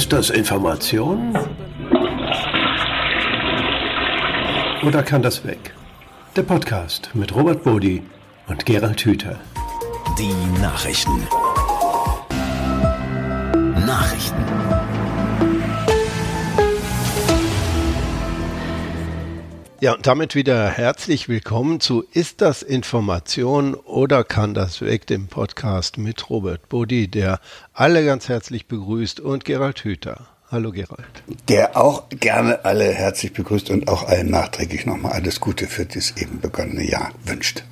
Ist das Information? Oder kann das weg? Der Podcast mit Robert Bodi und Gerald Hüther. Die Nachrichten. Ja, und damit wieder herzlich willkommen zu Ist das Information oder kann das weg, dem Podcast mit Robert Bodi, der alle ganz herzlich begrüßt und Gerald Hüther. Hallo Gerald. Der auch gerne alle herzlich begrüßt und auch allen nachträglich nochmal alles Gute für das eben begonnene Jahr wünscht.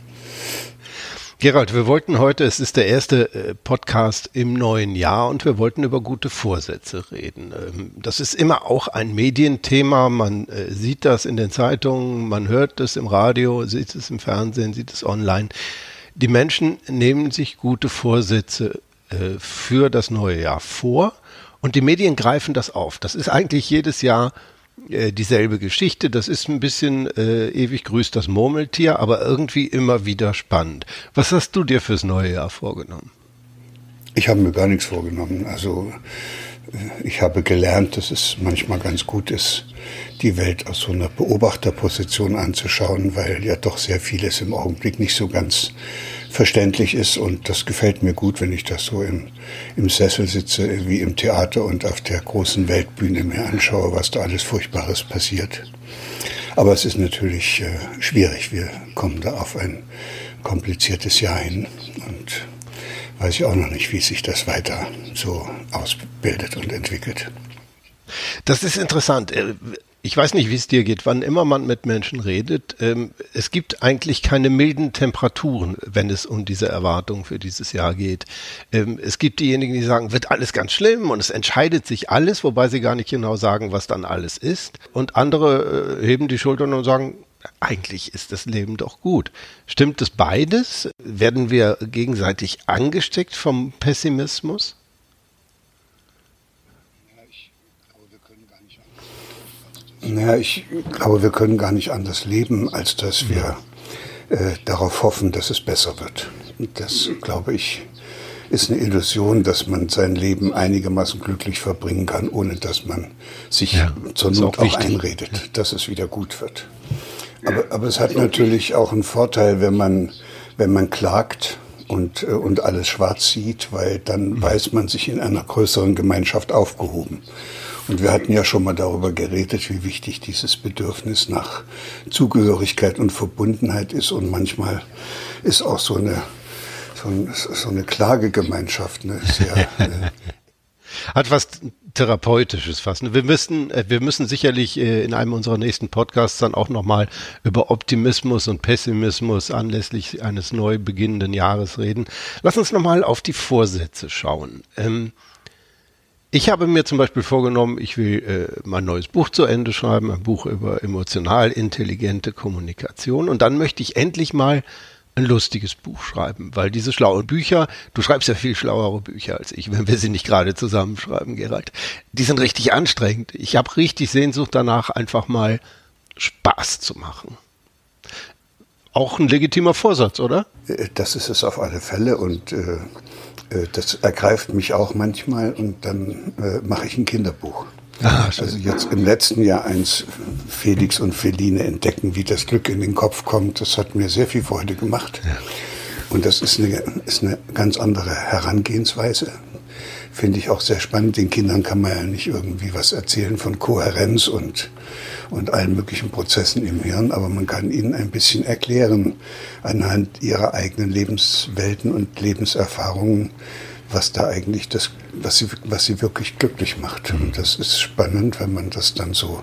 Gerald, wir wollten heute, es ist der erste äh, Podcast im neuen Jahr und wir wollten über gute Vorsätze reden. Ähm, das ist immer auch ein Medienthema. Man äh, sieht das in den Zeitungen, man hört es im Radio, sieht es im Fernsehen, sieht es online. Die Menschen nehmen sich gute Vorsätze äh, für das neue Jahr vor und die Medien greifen das auf. Das ist eigentlich jedes Jahr äh, dieselbe Geschichte. Das ist ein bisschen äh, ewig grüßt das Murmeltier, aber irgendwie immer wieder spannend. Was hast du dir fürs neue Jahr vorgenommen? Ich habe mir gar nichts vorgenommen. Also äh, ich habe gelernt, dass es manchmal ganz gut ist, die Welt aus so einer Beobachterposition anzuschauen, weil ja doch sehr vieles im Augenblick nicht so ganz verständlich ist und das gefällt mir gut, wenn ich das so im, im Sessel sitze, wie im Theater und auf der großen Weltbühne mir anschaue, was da alles Furchtbares passiert. Aber es ist natürlich äh, schwierig. Wir kommen da auf ein kompliziertes Jahr hin und weiß ich auch noch nicht, wie sich das weiter so ausbildet und entwickelt. Das ist interessant. Ich weiß nicht, wie es dir geht, wann immer man mit Menschen redet, ähm, es gibt eigentlich keine milden Temperaturen, wenn es um diese Erwartungen für dieses Jahr geht. Ähm, es gibt diejenigen, die sagen, wird alles ganz schlimm und es entscheidet sich alles, wobei sie gar nicht genau sagen, was dann alles ist. Und andere äh, heben die Schultern und sagen, eigentlich ist das Leben doch gut. Stimmt es beides? Werden wir gegenseitig angesteckt vom Pessimismus? Naja, ich glaube, wir können gar nicht anders leben, als dass wir äh, darauf hoffen, dass es besser wird. Das, glaube ich, ist eine Illusion, dass man sein Leben einigermaßen glücklich verbringen kann, ohne dass man sich ja, zur Not auch, auch einredet, dass es wieder gut wird. Aber, aber es hat natürlich auch einen Vorteil, wenn man, wenn man klagt und, äh, und alles schwarz sieht, weil dann mhm. weiß man sich in einer größeren Gemeinschaft aufgehoben. Und wir hatten ja schon mal darüber geredet, wie wichtig dieses Bedürfnis nach Zugehörigkeit und Verbundenheit ist. Und manchmal ist auch so eine, so, ein, so eine Klagegemeinschaft eine sehr. Äh, Hat was Therapeutisches fast. Wir müssen, äh, wir müssen sicherlich äh, in einem unserer nächsten Podcasts dann auch nochmal über Optimismus und Pessimismus anlässlich eines neu beginnenden Jahres reden. Lass uns nochmal auf die Vorsätze schauen. Ähm, ich habe mir zum Beispiel vorgenommen, ich will äh, mein neues Buch zu Ende schreiben, ein Buch über emotional intelligente Kommunikation. Und dann möchte ich endlich mal ein lustiges Buch schreiben, weil diese schlauen Bücher, du schreibst ja viel schlauere Bücher als ich, wenn wir sie nicht gerade zusammenschreiben, Gerald, die sind richtig anstrengend. Ich habe richtig Sehnsucht danach, einfach mal Spaß zu machen. Auch ein legitimer Vorsatz, oder? Äh, das ist es auf alle Fälle und äh, äh, das ergreift mich auch manchmal und dann äh, mache ich ein Kinderbuch. Ah, also jetzt im letzten Jahr eins Felix und Feline entdecken, wie das Glück in den Kopf kommt. Das hat mir sehr viel Freude gemacht. Ja. Und das ist eine, ist eine ganz andere Herangehensweise. Finde ich auch sehr spannend. Den Kindern kann man ja nicht irgendwie was erzählen von Kohärenz und und allen möglichen Prozessen im Hirn, aber man kann ihnen ein bisschen erklären anhand ihrer eigenen Lebenswelten und Lebenserfahrungen, was da eigentlich das, was sie, was sie wirklich glücklich macht. Und das ist spannend, wenn man das dann so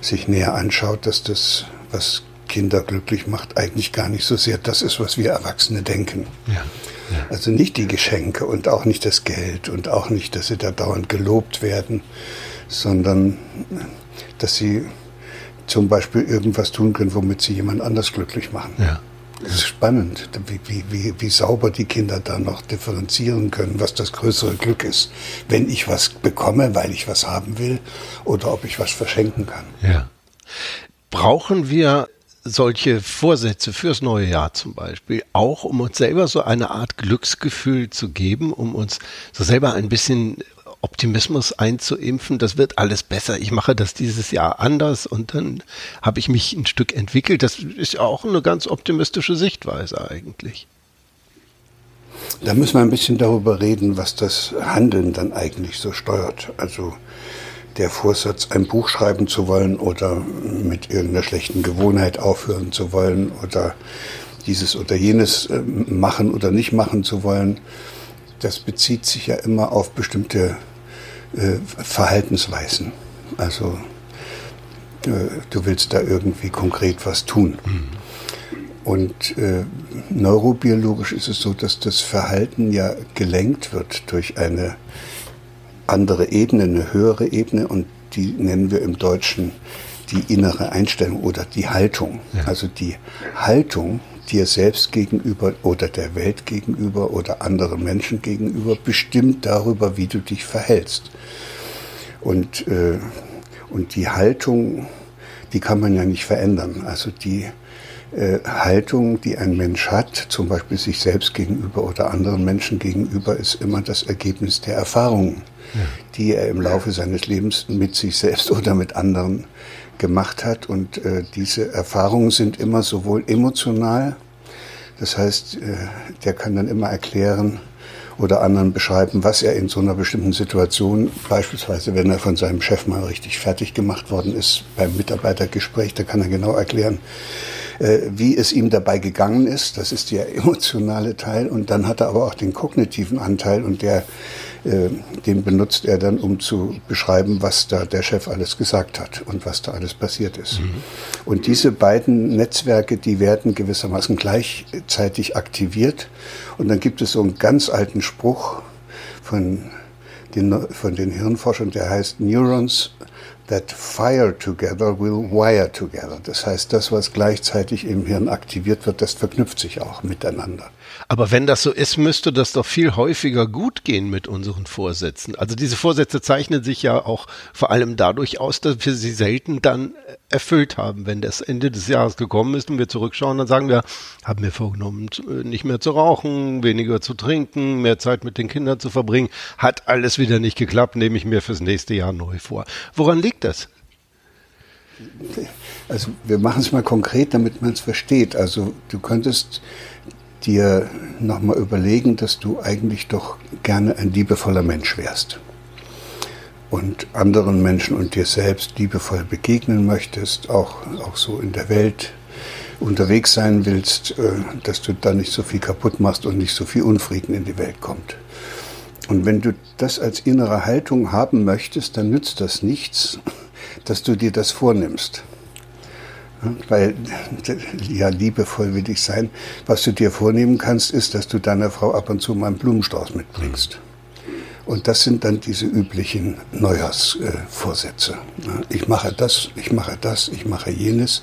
sich näher anschaut, dass das, was Kinder glücklich macht, eigentlich gar nicht so sehr das ist, was wir Erwachsene denken. Ja. Ja. Also nicht die Geschenke und auch nicht das Geld und auch nicht, dass sie da dauernd gelobt werden, sondern dass sie zum Beispiel irgendwas tun können, womit sie jemand anders glücklich machen. Ja. Das ist spannend, wie, wie, wie, wie sauber die Kinder da noch differenzieren können, was das größere Glück ist. Wenn ich was bekomme, weil ich was haben will, oder ob ich was verschenken kann. Ja. Brauchen wir solche Vorsätze fürs neue Jahr zum Beispiel, auch um uns selber so eine Art Glücksgefühl zu geben, um uns so selber ein bisschen Optimismus einzuimpfen, das wird alles besser. Ich mache das dieses Jahr anders und dann habe ich mich ein Stück entwickelt. Das ist auch eine ganz optimistische Sichtweise eigentlich. Da müssen wir ein bisschen darüber reden, was das Handeln dann eigentlich so steuert. Also der Vorsatz, ein Buch schreiben zu wollen oder mit irgendeiner schlechten Gewohnheit aufhören zu wollen oder dieses oder jenes äh, machen oder nicht machen zu wollen, das bezieht sich ja immer auf bestimmte äh, Verhaltensweisen. Also äh, du willst da irgendwie konkret was tun. Mhm. Und äh, neurobiologisch ist es so, dass das Verhalten ja gelenkt wird durch eine andere Ebene, eine höhere Ebene und die nennen wir im Deutschen die innere Einstellung oder die Haltung. Ja. Also die Haltung dir selbst gegenüber oder der Welt gegenüber oder anderen Menschen gegenüber bestimmt darüber, wie du dich verhältst. Und, äh, und die Haltung, die kann man ja nicht verändern. Also die äh, Haltung, die ein Mensch hat, zum Beispiel sich selbst gegenüber oder anderen Menschen gegenüber, ist immer das Ergebnis der Erfahrungen, ja. die er im Laufe seines Lebens mit sich selbst oder mit anderen gemacht hat. Und äh, diese Erfahrungen sind immer sowohl emotional, das heißt, äh, der kann dann immer erklären oder anderen beschreiben, was er in so einer bestimmten Situation, beispielsweise wenn er von seinem Chef mal richtig fertig gemacht worden ist beim Mitarbeitergespräch, da kann er genau erklären, wie es ihm dabei gegangen ist. Das ist der emotionale Teil. Und dann hat er aber auch den kognitiven Anteil und der, äh, den benutzt er dann, um zu beschreiben, was da der Chef alles gesagt hat und was da alles passiert ist. Mhm. Und diese beiden Netzwerke, die werden gewissermaßen gleichzeitig aktiviert. Und dann gibt es so einen ganz alten Spruch von den, von den Hirnforschern, der heißt Neurons that fire together will wire together. Das heißt, das, was gleichzeitig im Hirn aktiviert wird, das verknüpft sich auch miteinander. Aber wenn das so ist, müsste das doch viel häufiger gut gehen mit unseren Vorsätzen. Also diese Vorsätze zeichnen sich ja auch vor allem dadurch aus, dass wir sie selten dann erfüllt haben. Wenn das Ende des Jahres gekommen ist und wir zurückschauen, dann sagen wir, haben wir vorgenommen, nicht mehr zu rauchen, weniger zu trinken, mehr Zeit mit den Kindern zu verbringen. Hat alles wieder nicht geklappt, nehme ich mir fürs nächste Jahr neu vor. Woran liegt das? Also wir machen es mal konkret, damit man es versteht. Also du könntest dir nochmal überlegen, dass du eigentlich doch gerne ein liebevoller Mensch wärst und anderen Menschen und dir selbst liebevoll begegnen möchtest, auch, auch so in der Welt unterwegs sein willst, äh, dass du da nicht so viel kaputt machst und nicht so viel Unfrieden in die Welt kommt. Und wenn du das als innere Haltung haben möchtest, dann nützt das nichts, dass du dir das vornimmst. Weil, ja, liebevoll will ich sein. Was du dir vornehmen kannst, ist, dass du deiner Frau ab und zu mal einen Blumenstrauß mitbringst. Und das sind dann diese üblichen Neujahrsvorsätze. Ich mache das, ich mache das, ich mache jenes.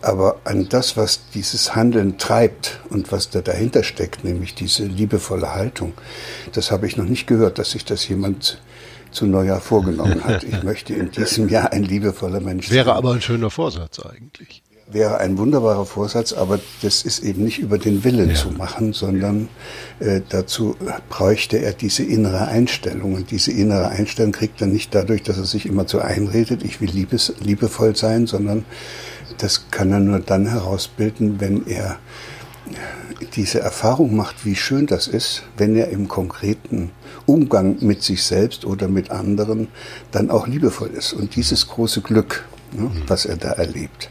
Aber an das, was dieses Handeln treibt und was da dahinter steckt, nämlich diese liebevolle Haltung, das habe ich noch nicht gehört, dass sich das jemand zu Neujahr vorgenommen hat. Ich möchte in diesem Jahr ein liebevoller Mensch sein. Wäre aber ein schöner Vorsatz eigentlich. Wäre ein wunderbarer Vorsatz, aber das ist eben nicht über den Willen ja. zu machen, sondern äh, dazu bräuchte er diese innere Einstellung. Und diese innere Einstellung kriegt er nicht dadurch, dass er sich immer so einredet, ich will liebes, liebevoll sein, sondern das kann er nur dann herausbilden, wenn er diese Erfahrung macht, wie schön das ist, wenn er im konkreten Umgang mit sich selbst oder mit anderen dann auch liebevoll ist. Und dieses große Glück, ne, mhm. was er da erlebt,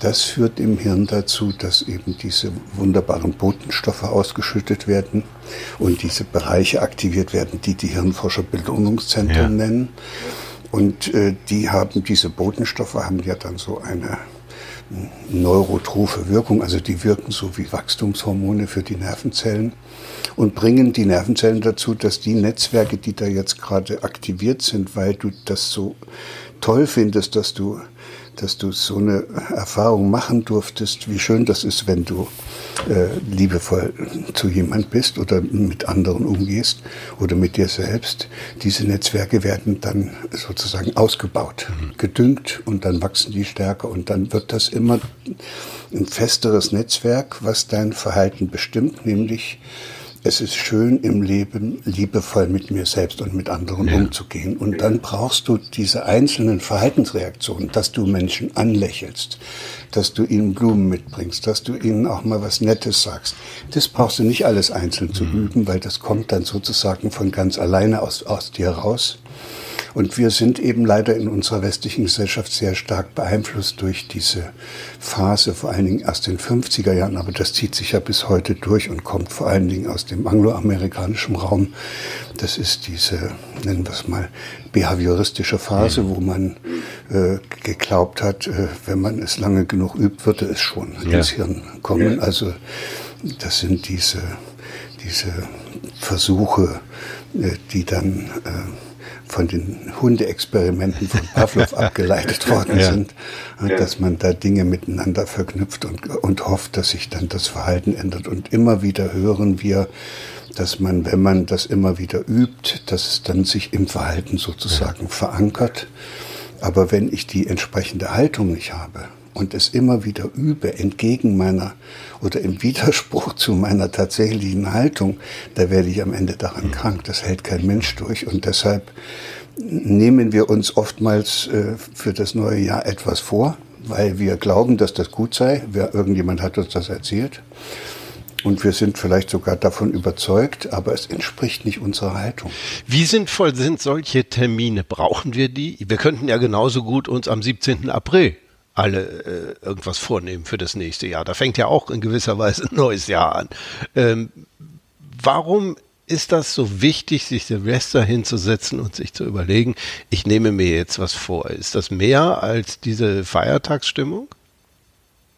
das führt im Hirn dazu, dass eben diese wunderbaren Botenstoffe ausgeschüttet werden und diese Bereiche aktiviert werden, die die Hirnforscher Belohnungszentren ja. nennen. Und äh, die haben, diese Botenstoffe haben ja dann so eine neurotrophe Wirkung, also die wirken so wie Wachstumshormone für die Nervenzellen und bringen die Nervenzellen dazu, dass die Netzwerke, die da jetzt gerade aktiviert sind, weil du das so toll findest, dass du dass du so eine Erfahrung machen durftest, wie schön das ist, wenn du äh, liebevoll zu jemand bist oder mit anderen umgehst oder mit dir selbst. Diese Netzwerke werden dann sozusagen ausgebaut, mhm. gedüngt und dann wachsen die stärker und dann wird das immer ein festeres Netzwerk, was dein Verhalten bestimmt, nämlich es ist schön im Leben, liebevoll mit mir selbst und mit anderen ja. umzugehen. Und dann brauchst du diese einzelnen Verhaltensreaktionen, dass du Menschen anlächelst, dass du ihnen Blumen mitbringst, dass du ihnen auch mal was Nettes sagst. Das brauchst du nicht alles einzeln zu mhm. üben, weil das kommt dann sozusagen von ganz alleine aus, aus dir raus. Und wir sind eben leider in unserer westlichen Gesellschaft sehr stark beeinflusst durch diese Phase, vor allen Dingen aus den 50er Jahren, aber das zieht sich ja bis heute durch und kommt vor allen Dingen aus dem angloamerikanischen Raum. Das ist diese, nennen wir es mal, behavioristische Phase, wo man äh, geglaubt hat, äh, wenn man es lange genug übt, würde es schon ja. ins Hirn kommen. Also das sind diese, diese Versuche, äh, die dann äh, von den Hundeexperimenten von Pavlov abgeleitet worden ja. sind, ja. dass man da Dinge miteinander verknüpft und, und hofft, dass sich dann das Verhalten ändert. Und immer wieder hören wir, dass man, wenn man das immer wieder übt, dass es dann sich im Verhalten sozusagen ja. verankert. Aber wenn ich die entsprechende Haltung nicht habe, und es immer wieder übe, entgegen meiner oder im Widerspruch zu meiner tatsächlichen Haltung, da werde ich am Ende daran krank. Das hält kein Mensch durch. Und deshalb nehmen wir uns oftmals äh, für das neue Jahr etwas vor, weil wir glauben, dass das gut sei. Wer, irgendjemand hat uns das erzählt. Und wir sind vielleicht sogar davon überzeugt, aber es entspricht nicht unserer Haltung. Wie sinnvoll sind solche Termine? Brauchen wir die? Wir könnten ja genauso gut uns am 17. April alle äh, irgendwas vornehmen für das nächste Jahr. Da fängt ja auch in gewisser Weise ein neues Jahr an. Ähm, warum ist das so wichtig, sich Silvester hinzusetzen und sich zu überlegen, ich nehme mir jetzt was vor? Ist das mehr als diese Feiertagsstimmung?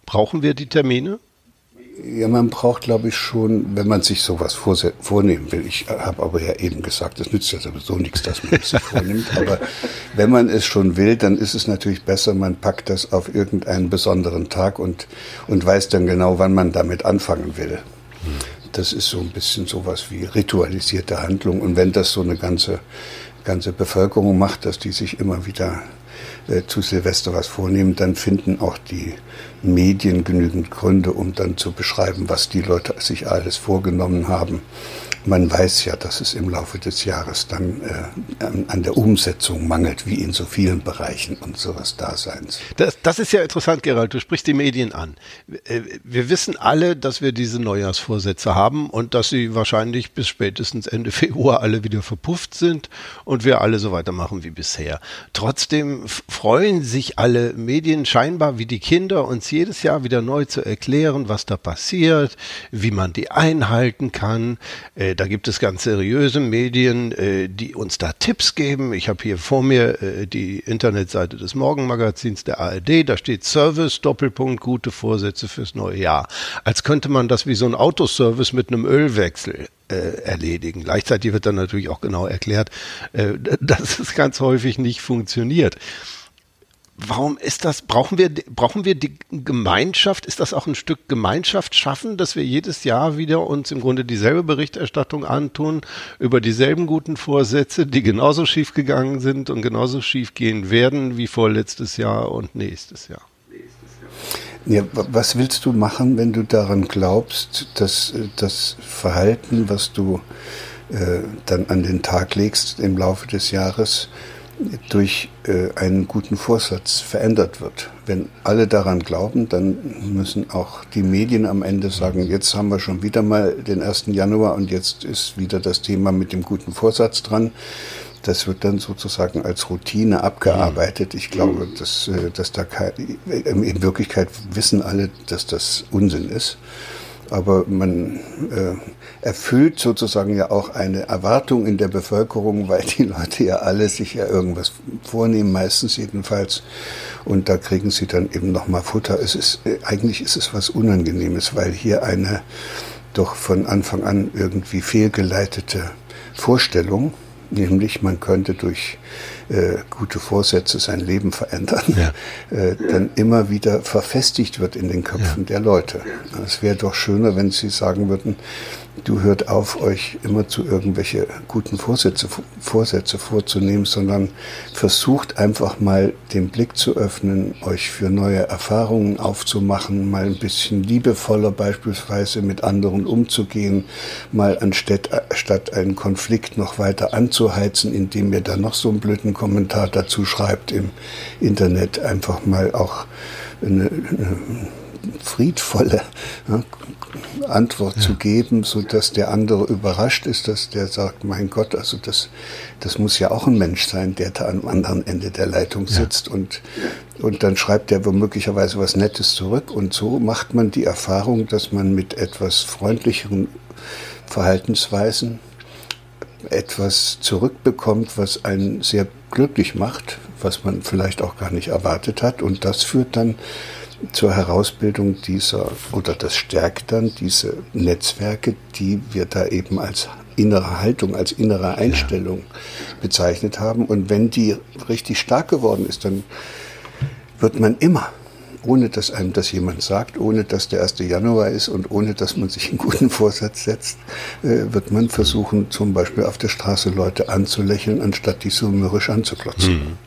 Brauchen wir die Termine? Ja, man braucht, glaube ich, schon, wenn man sich sowas vornehmen will. Ich habe aber ja eben gesagt, es nützt ja sowieso nichts, dass man es sich vornimmt. Aber wenn man es schon will, dann ist es natürlich besser, man packt das auf irgendeinen besonderen Tag und, und weiß dann genau, wann man damit anfangen will. Das ist so ein bisschen sowas wie ritualisierte Handlung. Und wenn das so eine ganze, ganze Bevölkerung macht, dass die sich immer wieder äh, zu Silvester was vornehmen, dann finden auch die Medien genügend Gründe, um dann zu beschreiben, was die Leute sich alles vorgenommen haben man weiß ja, dass es im Laufe des Jahres dann äh, an der Umsetzung mangelt, wie in so vielen Bereichen unseres Daseins. Das, das ist ja interessant, Gerald. Du sprichst die Medien an. Äh, wir wissen alle, dass wir diese Neujahrsvorsätze haben und dass sie wahrscheinlich bis spätestens Ende Februar alle wieder verpufft sind und wir alle so weitermachen wie bisher. Trotzdem freuen sich alle Medien scheinbar wie die Kinder, uns jedes Jahr wieder neu zu erklären, was da passiert, wie man die einhalten kann. Äh, da gibt es ganz seriöse Medien, äh, die uns da Tipps geben. Ich habe hier vor mir äh, die Internetseite des Morgenmagazins der ARD. Da steht Service, Doppelpunkt, gute Vorsätze fürs neue Jahr. Als könnte man das wie so ein Autoservice mit einem Ölwechsel äh, erledigen. Gleichzeitig wird dann natürlich auch genau erklärt, äh, dass es ganz häufig nicht funktioniert. Warum ist das? Brauchen wir, brauchen wir die Gemeinschaft? Ist das auch ein Stück Gemeinschaft schaffen, dass wir jedes Jahr wieder uns im Grunde dieselbe Berichterstattung antun über dieselben guten Vorsätze, die genauso schief gegangen sind und genauso schief gehen werden wie vorletztes Jahr und nächstes Jahr? Ja, was willst du machen, wenn du daran glaubst, dass das Verhalten, was du äh, dann an den Tag legst im Laufe des Jahres, durch äh, einen guten Vorsatz verändert wird. Wenn alle daran glauben, dann müssen auch die Medien am Ende sagen, jetzt haben wir schon wieder mal den 1. Januar und jetzt ist wieder das Thema mit dem guten Vorsatz dran. Das wird dann sozusagen als Routine abgearbeitet. Ich glaube, dass, äh, dass da kein, in Wirklichkeit wissen alle, dass das Unsinn ist aber man äh, erfüllt sozusagen ja auch eine Erwartung in der Bevölkerung, weil die Leute ja alle sich ja irgendwas vornehmen, meistens jedenfalls. Und da kriegen sie dann eben nochmal Futter. Es ist, äh, eigentlich ist es was Unangenehmes, weil hier eine doch von Anfang an irgendwie fehlgeleitete Vorstellung nämlich man könnte durch äh, gute Vorsätze sein Leben verändern, ja. äh, dann immer wieder verfestigt wird in den Köpfen ja. der Leute. Es wäre doch schöner, wenn Sie sagen würden, du hört auf, euch immer zu irgendwelche guten Vorsätze, Vorsätze vorzunehmen, sondern versucht einfach mal den Blick zu öffnen, euch für neue Erfahrungen aufzumachen, mal ein bisschen liebevoller beispielsweise mit anderen umzugehen, mal anstatt statt einen Konflikt noch weiter anzuheizen, indem ihr da noch so einen blöden Kommentar dazu schreibt im Internet, einfach mal auch eine, eine friedvolle Antwort ja. zu geben, so dass der andere überrascht ist, dass der sagt, mein Gott, also das, das muss ja auch ein Mensch sein, der da am anderen Ende der Leitung sitzt ja. und, und dann schreibt er womöglicherweise was Nettes zurück und so macht man die Erfahrung, dass man mit etwas freundlicheren Verhaltensweisen etwas zurückbekommt, was einen sehr glücklich macht, was man vielleicht auch gar nicht erwartet hat und das führt dann zur Herausbildung dieser oder das stärkt dann diese Netzwerke, die wir da eben als innere Haltung, als innere Einstellung bezeichnet haben. Und wenn die richtig stark geworden ist, dann wird man immer ohne dass einem das jemand sagt, ohne dass der 1. Januar ist und ohne dass man sich einen guten Vorsatz setzt, äh, wird man versuchen, zum Beispiel auf der Straße Leute anzulächeln, anstatt die so mürrisch anzuklotzen. Hm.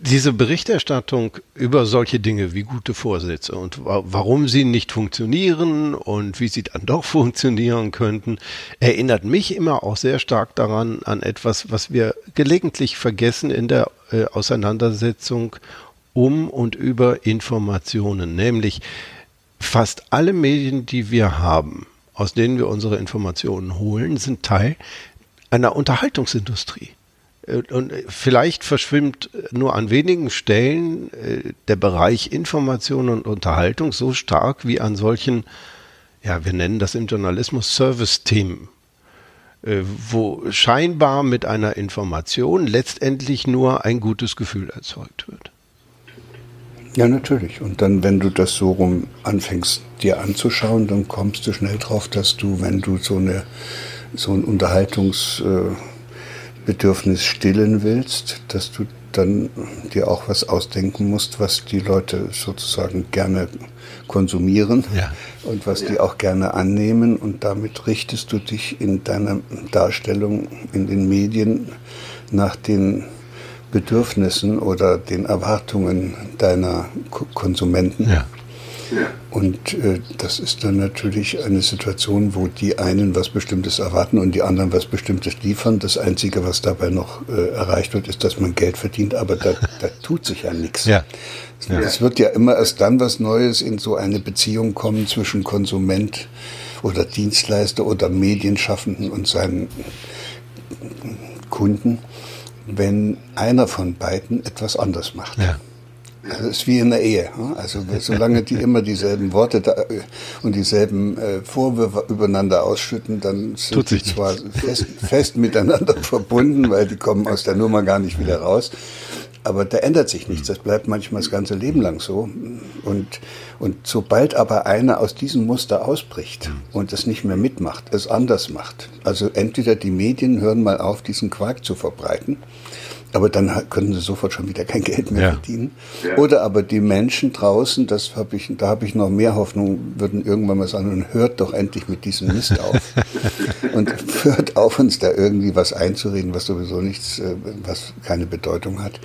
Diese Berichterstattung über solche Dinge wie gute Vorsätze und warum sie nicht funktionieren und wie sie dann doch funktionieren könnten, erinnert mich immer auch sehr stark daran an etwas, was wir gelegentlich vergessen in der äh, Auseinandersetzung um und über Informationen, nämlich fast alle Medien, die wir haben, aus denen wir unsere Informationen holen, sind Teil einer Unterhaltungsindustrie. Äh, und vielleicht verschwimmt nur an wenigen Stellen äh, der Bereich Information und Unterhaltung so stark wie an solchen, ja, wir nennen das im Journalismus Service-Themen, äh, wo scheinbar mit einer Information letztendlich nur ein gutes Gefühl erzeugt wird. Ja, natürlich. Und dann, wenn du das so rum anfängst, dir anzuschauen, dann kommst du schnell drauf, dass du, wenn du so eine, so ein Unterhaltungsbedürfnis stillen willst, dass du dann dir auch was ausdenken musst, was die Leute sozusagen gerne konsumieren ja. und was die auch gerne annehmen. Und damit richtest du dich in deiner Darstellung in den Medien nach den Bedürfnissen oder den Erwartungen deiner Konsumenten. Ja. Und äh, das ist dann natürlich eine Situation, wo die einen was Bestimmtes erwarten und die anderen was Bestimmtes liefern. Das Einzige, was dabei noch äh, erreicht wird, ist, dass man Geld verdient, aber da, da tut sich ja nichts. Ja. Ja. Es wird ja immer erst dann was Neues in so eine Beziehung kommen zwischen Konsument oder Dienstleister oder Medienschaffenden und seinen Kunden wenn einer von beiden etwas anders macht. Ja. Das ist wie in der Ehe. Also solange die immer dieselben Worte äh, und dieselben äh, Vorwürfe übereinander ausschütten, dann sind sie zwar fest, fest, miteinander verbunden, weil die kommen aus der Nummer gar nicht wieder raus. Aber da ändert sich nichts. Das bleibt manchmal das ganze Leben lang so. Und, und sobald aber einer aus diesem Muster ausbricht und es nicht mehr mitmacht, es anders macht, also entweder die Medien hören mal auf, diesen Quark zu verbreiten, aber dann können sie sofort schon wieder kein Geld mehr ja. verdienen. Oder aber die Menschen draußen, das habe ich, da habe ich noch mehr Hoffnung, würden irgendwann mal sagen, hört doch endlich mit diesem Mist auf. und hört auf, uns da irgendwie was einzureden, was sowieso nichts, äh, was keine Bedeutung hat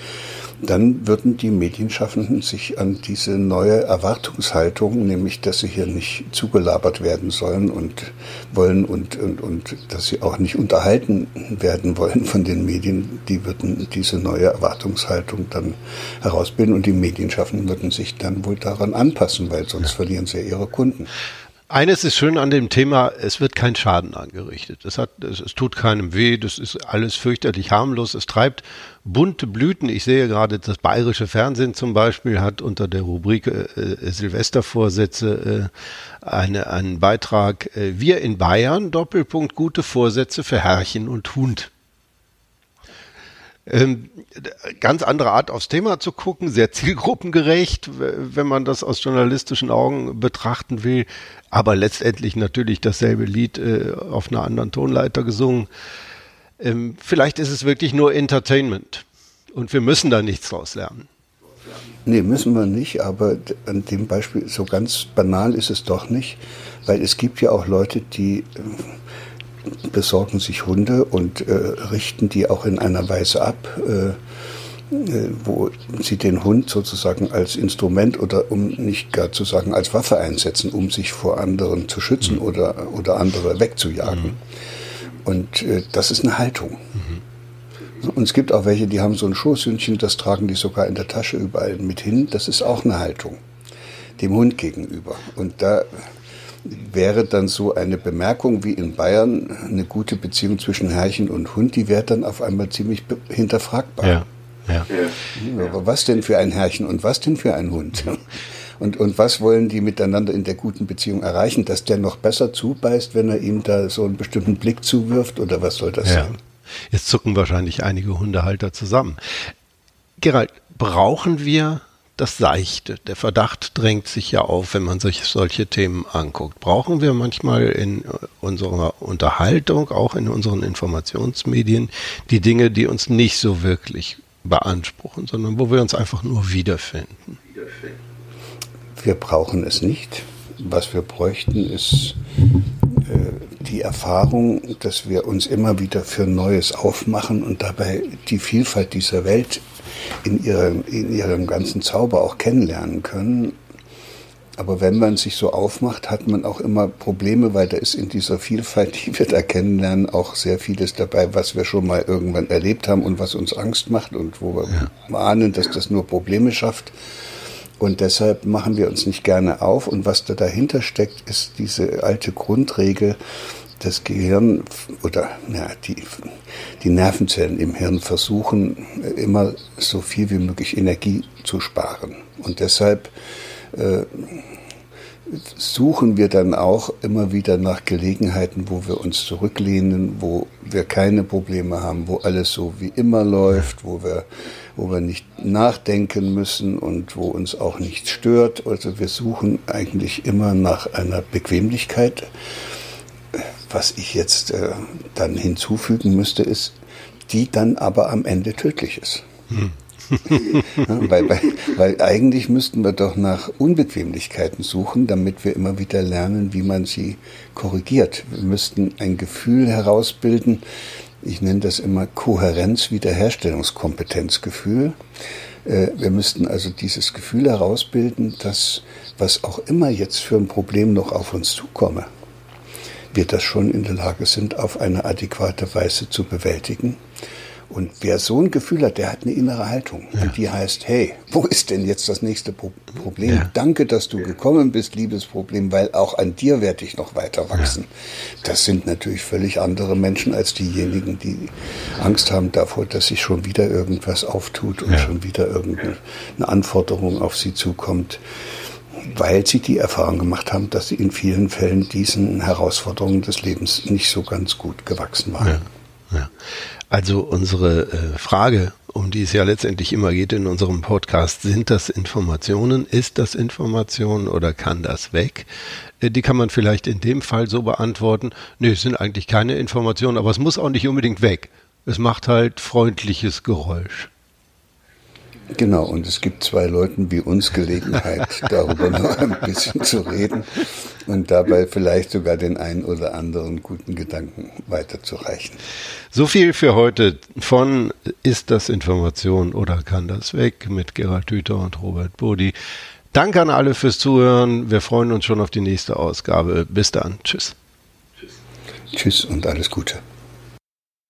dann würden die Medienschaffenden sich an diese neue Erwartungshaltung, nämlich dass sie hier nicht zugelabert werden sollen und wollen und, und, und dass sie auch nicht unterhalten werden wollen von den Medien, die würden diese neue Erwartungshaltung dann herausbilden und die Medienschaffenden würden sich dann wohl daran anpassen, weil sonst ja. verlieren sie ihre Kunden. Eines ist schön an dem Thema, es wird kein Schaden angerichtet. Es, hat, es, es, tut keinem weh, das ist alles fürchterlich harmlos. Es treibt bunte Blüten. Ich sehe gerade, das bayerische Fernsehen zum Beispiel hat unter der Rubrik äh, äh Silvestervorsätze äh, eine, einen Beitrag äh, Wir in Bayern, Doppelpunkt, gute Vorsätze für Herrchen und Hund. Ähm, ganz andere Art aufs Thema zu gucken, sehr zielgruppengerecht, wenn man das aus journalistischen Augen betrachten will, aber letztendlich natürlich dasselbe Lied äh, auf einer anderen Tonleiter gesungen. Ähm, vielleicht ist es wirklich nur Entertainment und wir müssen da nichts draus lernen. Nee, müssen wir nicht, aber an dem Beispiel, so ganz banal ist es doch nicht, weil es gibt ja auch Leute, die äh, besorgen sich Hunde und äh, richten die auch in einer Weise ab, äh, äh, wo sie den Hund sozusagen als Instrument oder um nicht gar zu sagen als Waffe einsetzen, um sich vor anderen zu schützen mhm. oder, oder andere wegzujagen. Mhm. Und äh, das ist eine Haltung. Mhm. Und es gibt auch welche, die haben so ein Schoßhündchen, das tragen die sogar in der Tasche überall mit hin. Das ist auch eine Haltung dem Hund gegenüber. Und da wäre dann so eine Bemerkung wie in Bayern, eine gute Beziehung zwischen Herrchen und Hund, die wäre dann auf einmal ziemlich hinterfragbar. Ja, ja. Aber was denn für ein Herrchen und was denn für ein Hund? Und, und was wollen die miteinander in der guten Beziehung erreichen? Dass der noch besser zubeißt, wenn er ihm da so einen bestimmten Blick zuwirft? Oder was soll das ja. sein? Jetzt zucken wahrscheinlich einige Hundehalter zusammen. Gerald, brauchen wir das Seichte? Der Verdacht drängt sich ja auf, wenn man sich solche Themen anguckt. Brauchen wir manchmal in unserer Unterhaltung, auch in unseren Informationsmedien, die Dinge, die uns nicht so wirklich beanspruchen, sondern wo wir uns einfach nur wiederfinden? Wir brauchen es nicht. Was wir bräuchten, ist äh, die Erfahrung, dass wir uns immer wieder für Neues aufmachen und dabei die Vielfalt dieser Welt in ihrem, in ihrem ganzen Zauber auch kennenlernen können. Aber wenn man sich so aufmacht, hat man auch immer Probleme, weil da ist in dieser Vielfalt, die wir da kennenlernen, auch sehr vieles dabei, was wir schon mal irgendwann erlebt haben und was uns Angst macht und wo wir ja. ahnen, dass das nur Probleme schafft. Und deshalb machen wir uns nicht gerne auf. Und was da dahinter steckt, ist diese alte Grundregel, das Gehirn oder ja, die, die Nervenzellen im Hirn versuchen immer so viel wie möglich Energie zu sparen. Und deshalb äh, suchen wir dann auch immer wieder nach Gelegenheiten, wo wir uns zurücklehnen, wo wir keine Probleme haben, wo alles so wie immer läuft, wo wir, wo wir nicht nachdenken müssen und wo uns auch nichts stört. Also wir suchen eigentlich immer nach einer Bequemlichkeit. Was ich jetzt äh, dann hinzufügen müsste, ist, die dann aber am Ende tödlich ist. Hm. weil, weil, weil eigentlich müssten wir doch nach Unbequemlichkeiten suchen, damit wir immer wieder lernen, wie man sie korrigiert. Wir müssten ein Gefühl herausbilden, ich nenne das immer Kohärenz-Wiederherstellungskompetenzgefühl. Äh, wir müssten also dieses Gefühl herausbilden, dass was auch immer jetzt für ein Problem noch auf uns zukomme, wir das schon in der Lage sind, auf eine adäquate Weise zu bewältigen und wer so ein Gefühl hat, der hat eine innere Haltung. Ja. Und die heißt, hey, wo ist denn jetzt das nächste Pro Problem? Ja. Danke, dass du gekommen bist, liebes Problem, weil auch an dir werde ich noch weiter wachsen. Ja. Das sind natürlich völlig andere Menschen als diejenigen, die Angst haben davor, dass sich schon wieder irgendwas auftut und schon wieder irgendeine Anforderung auf sie zukommt weil sie die Erfahrung gemacht haben, dass sie in vielen Fällen diesen Herausforderungen des Lebens nicht so ganz gut gewachsen waren. Ja, ja. Also unsere äh, Frage, um die es ja letztendlich immer geht in unserem Podcast, sind das Informationen, ist das Information oder kann das weg? Äh, die kann man vielleicht in dem Fall so beantworten, nö, es sind eigentlich keine Informationen, aber es muss auch nicht unbedingt weg. Es macht halt freundliches Geräusch. Genau, und es gibt zwei Leuten wie uns Gelegenheit, darüber noch ein bisschen zu reden und dabei vielleicht sogar den einen oder anderen guten Gedanken weiterzureichen. So viel für heute von Ist das Information oder kann das weg mit Gerald Hüther und Robert Bodi. Danke an alle fürs Zuhören. Wir freuen uns schon auf die nächste Ausgabe. Bis dann. Tschüss. Tschüss und alles Gute.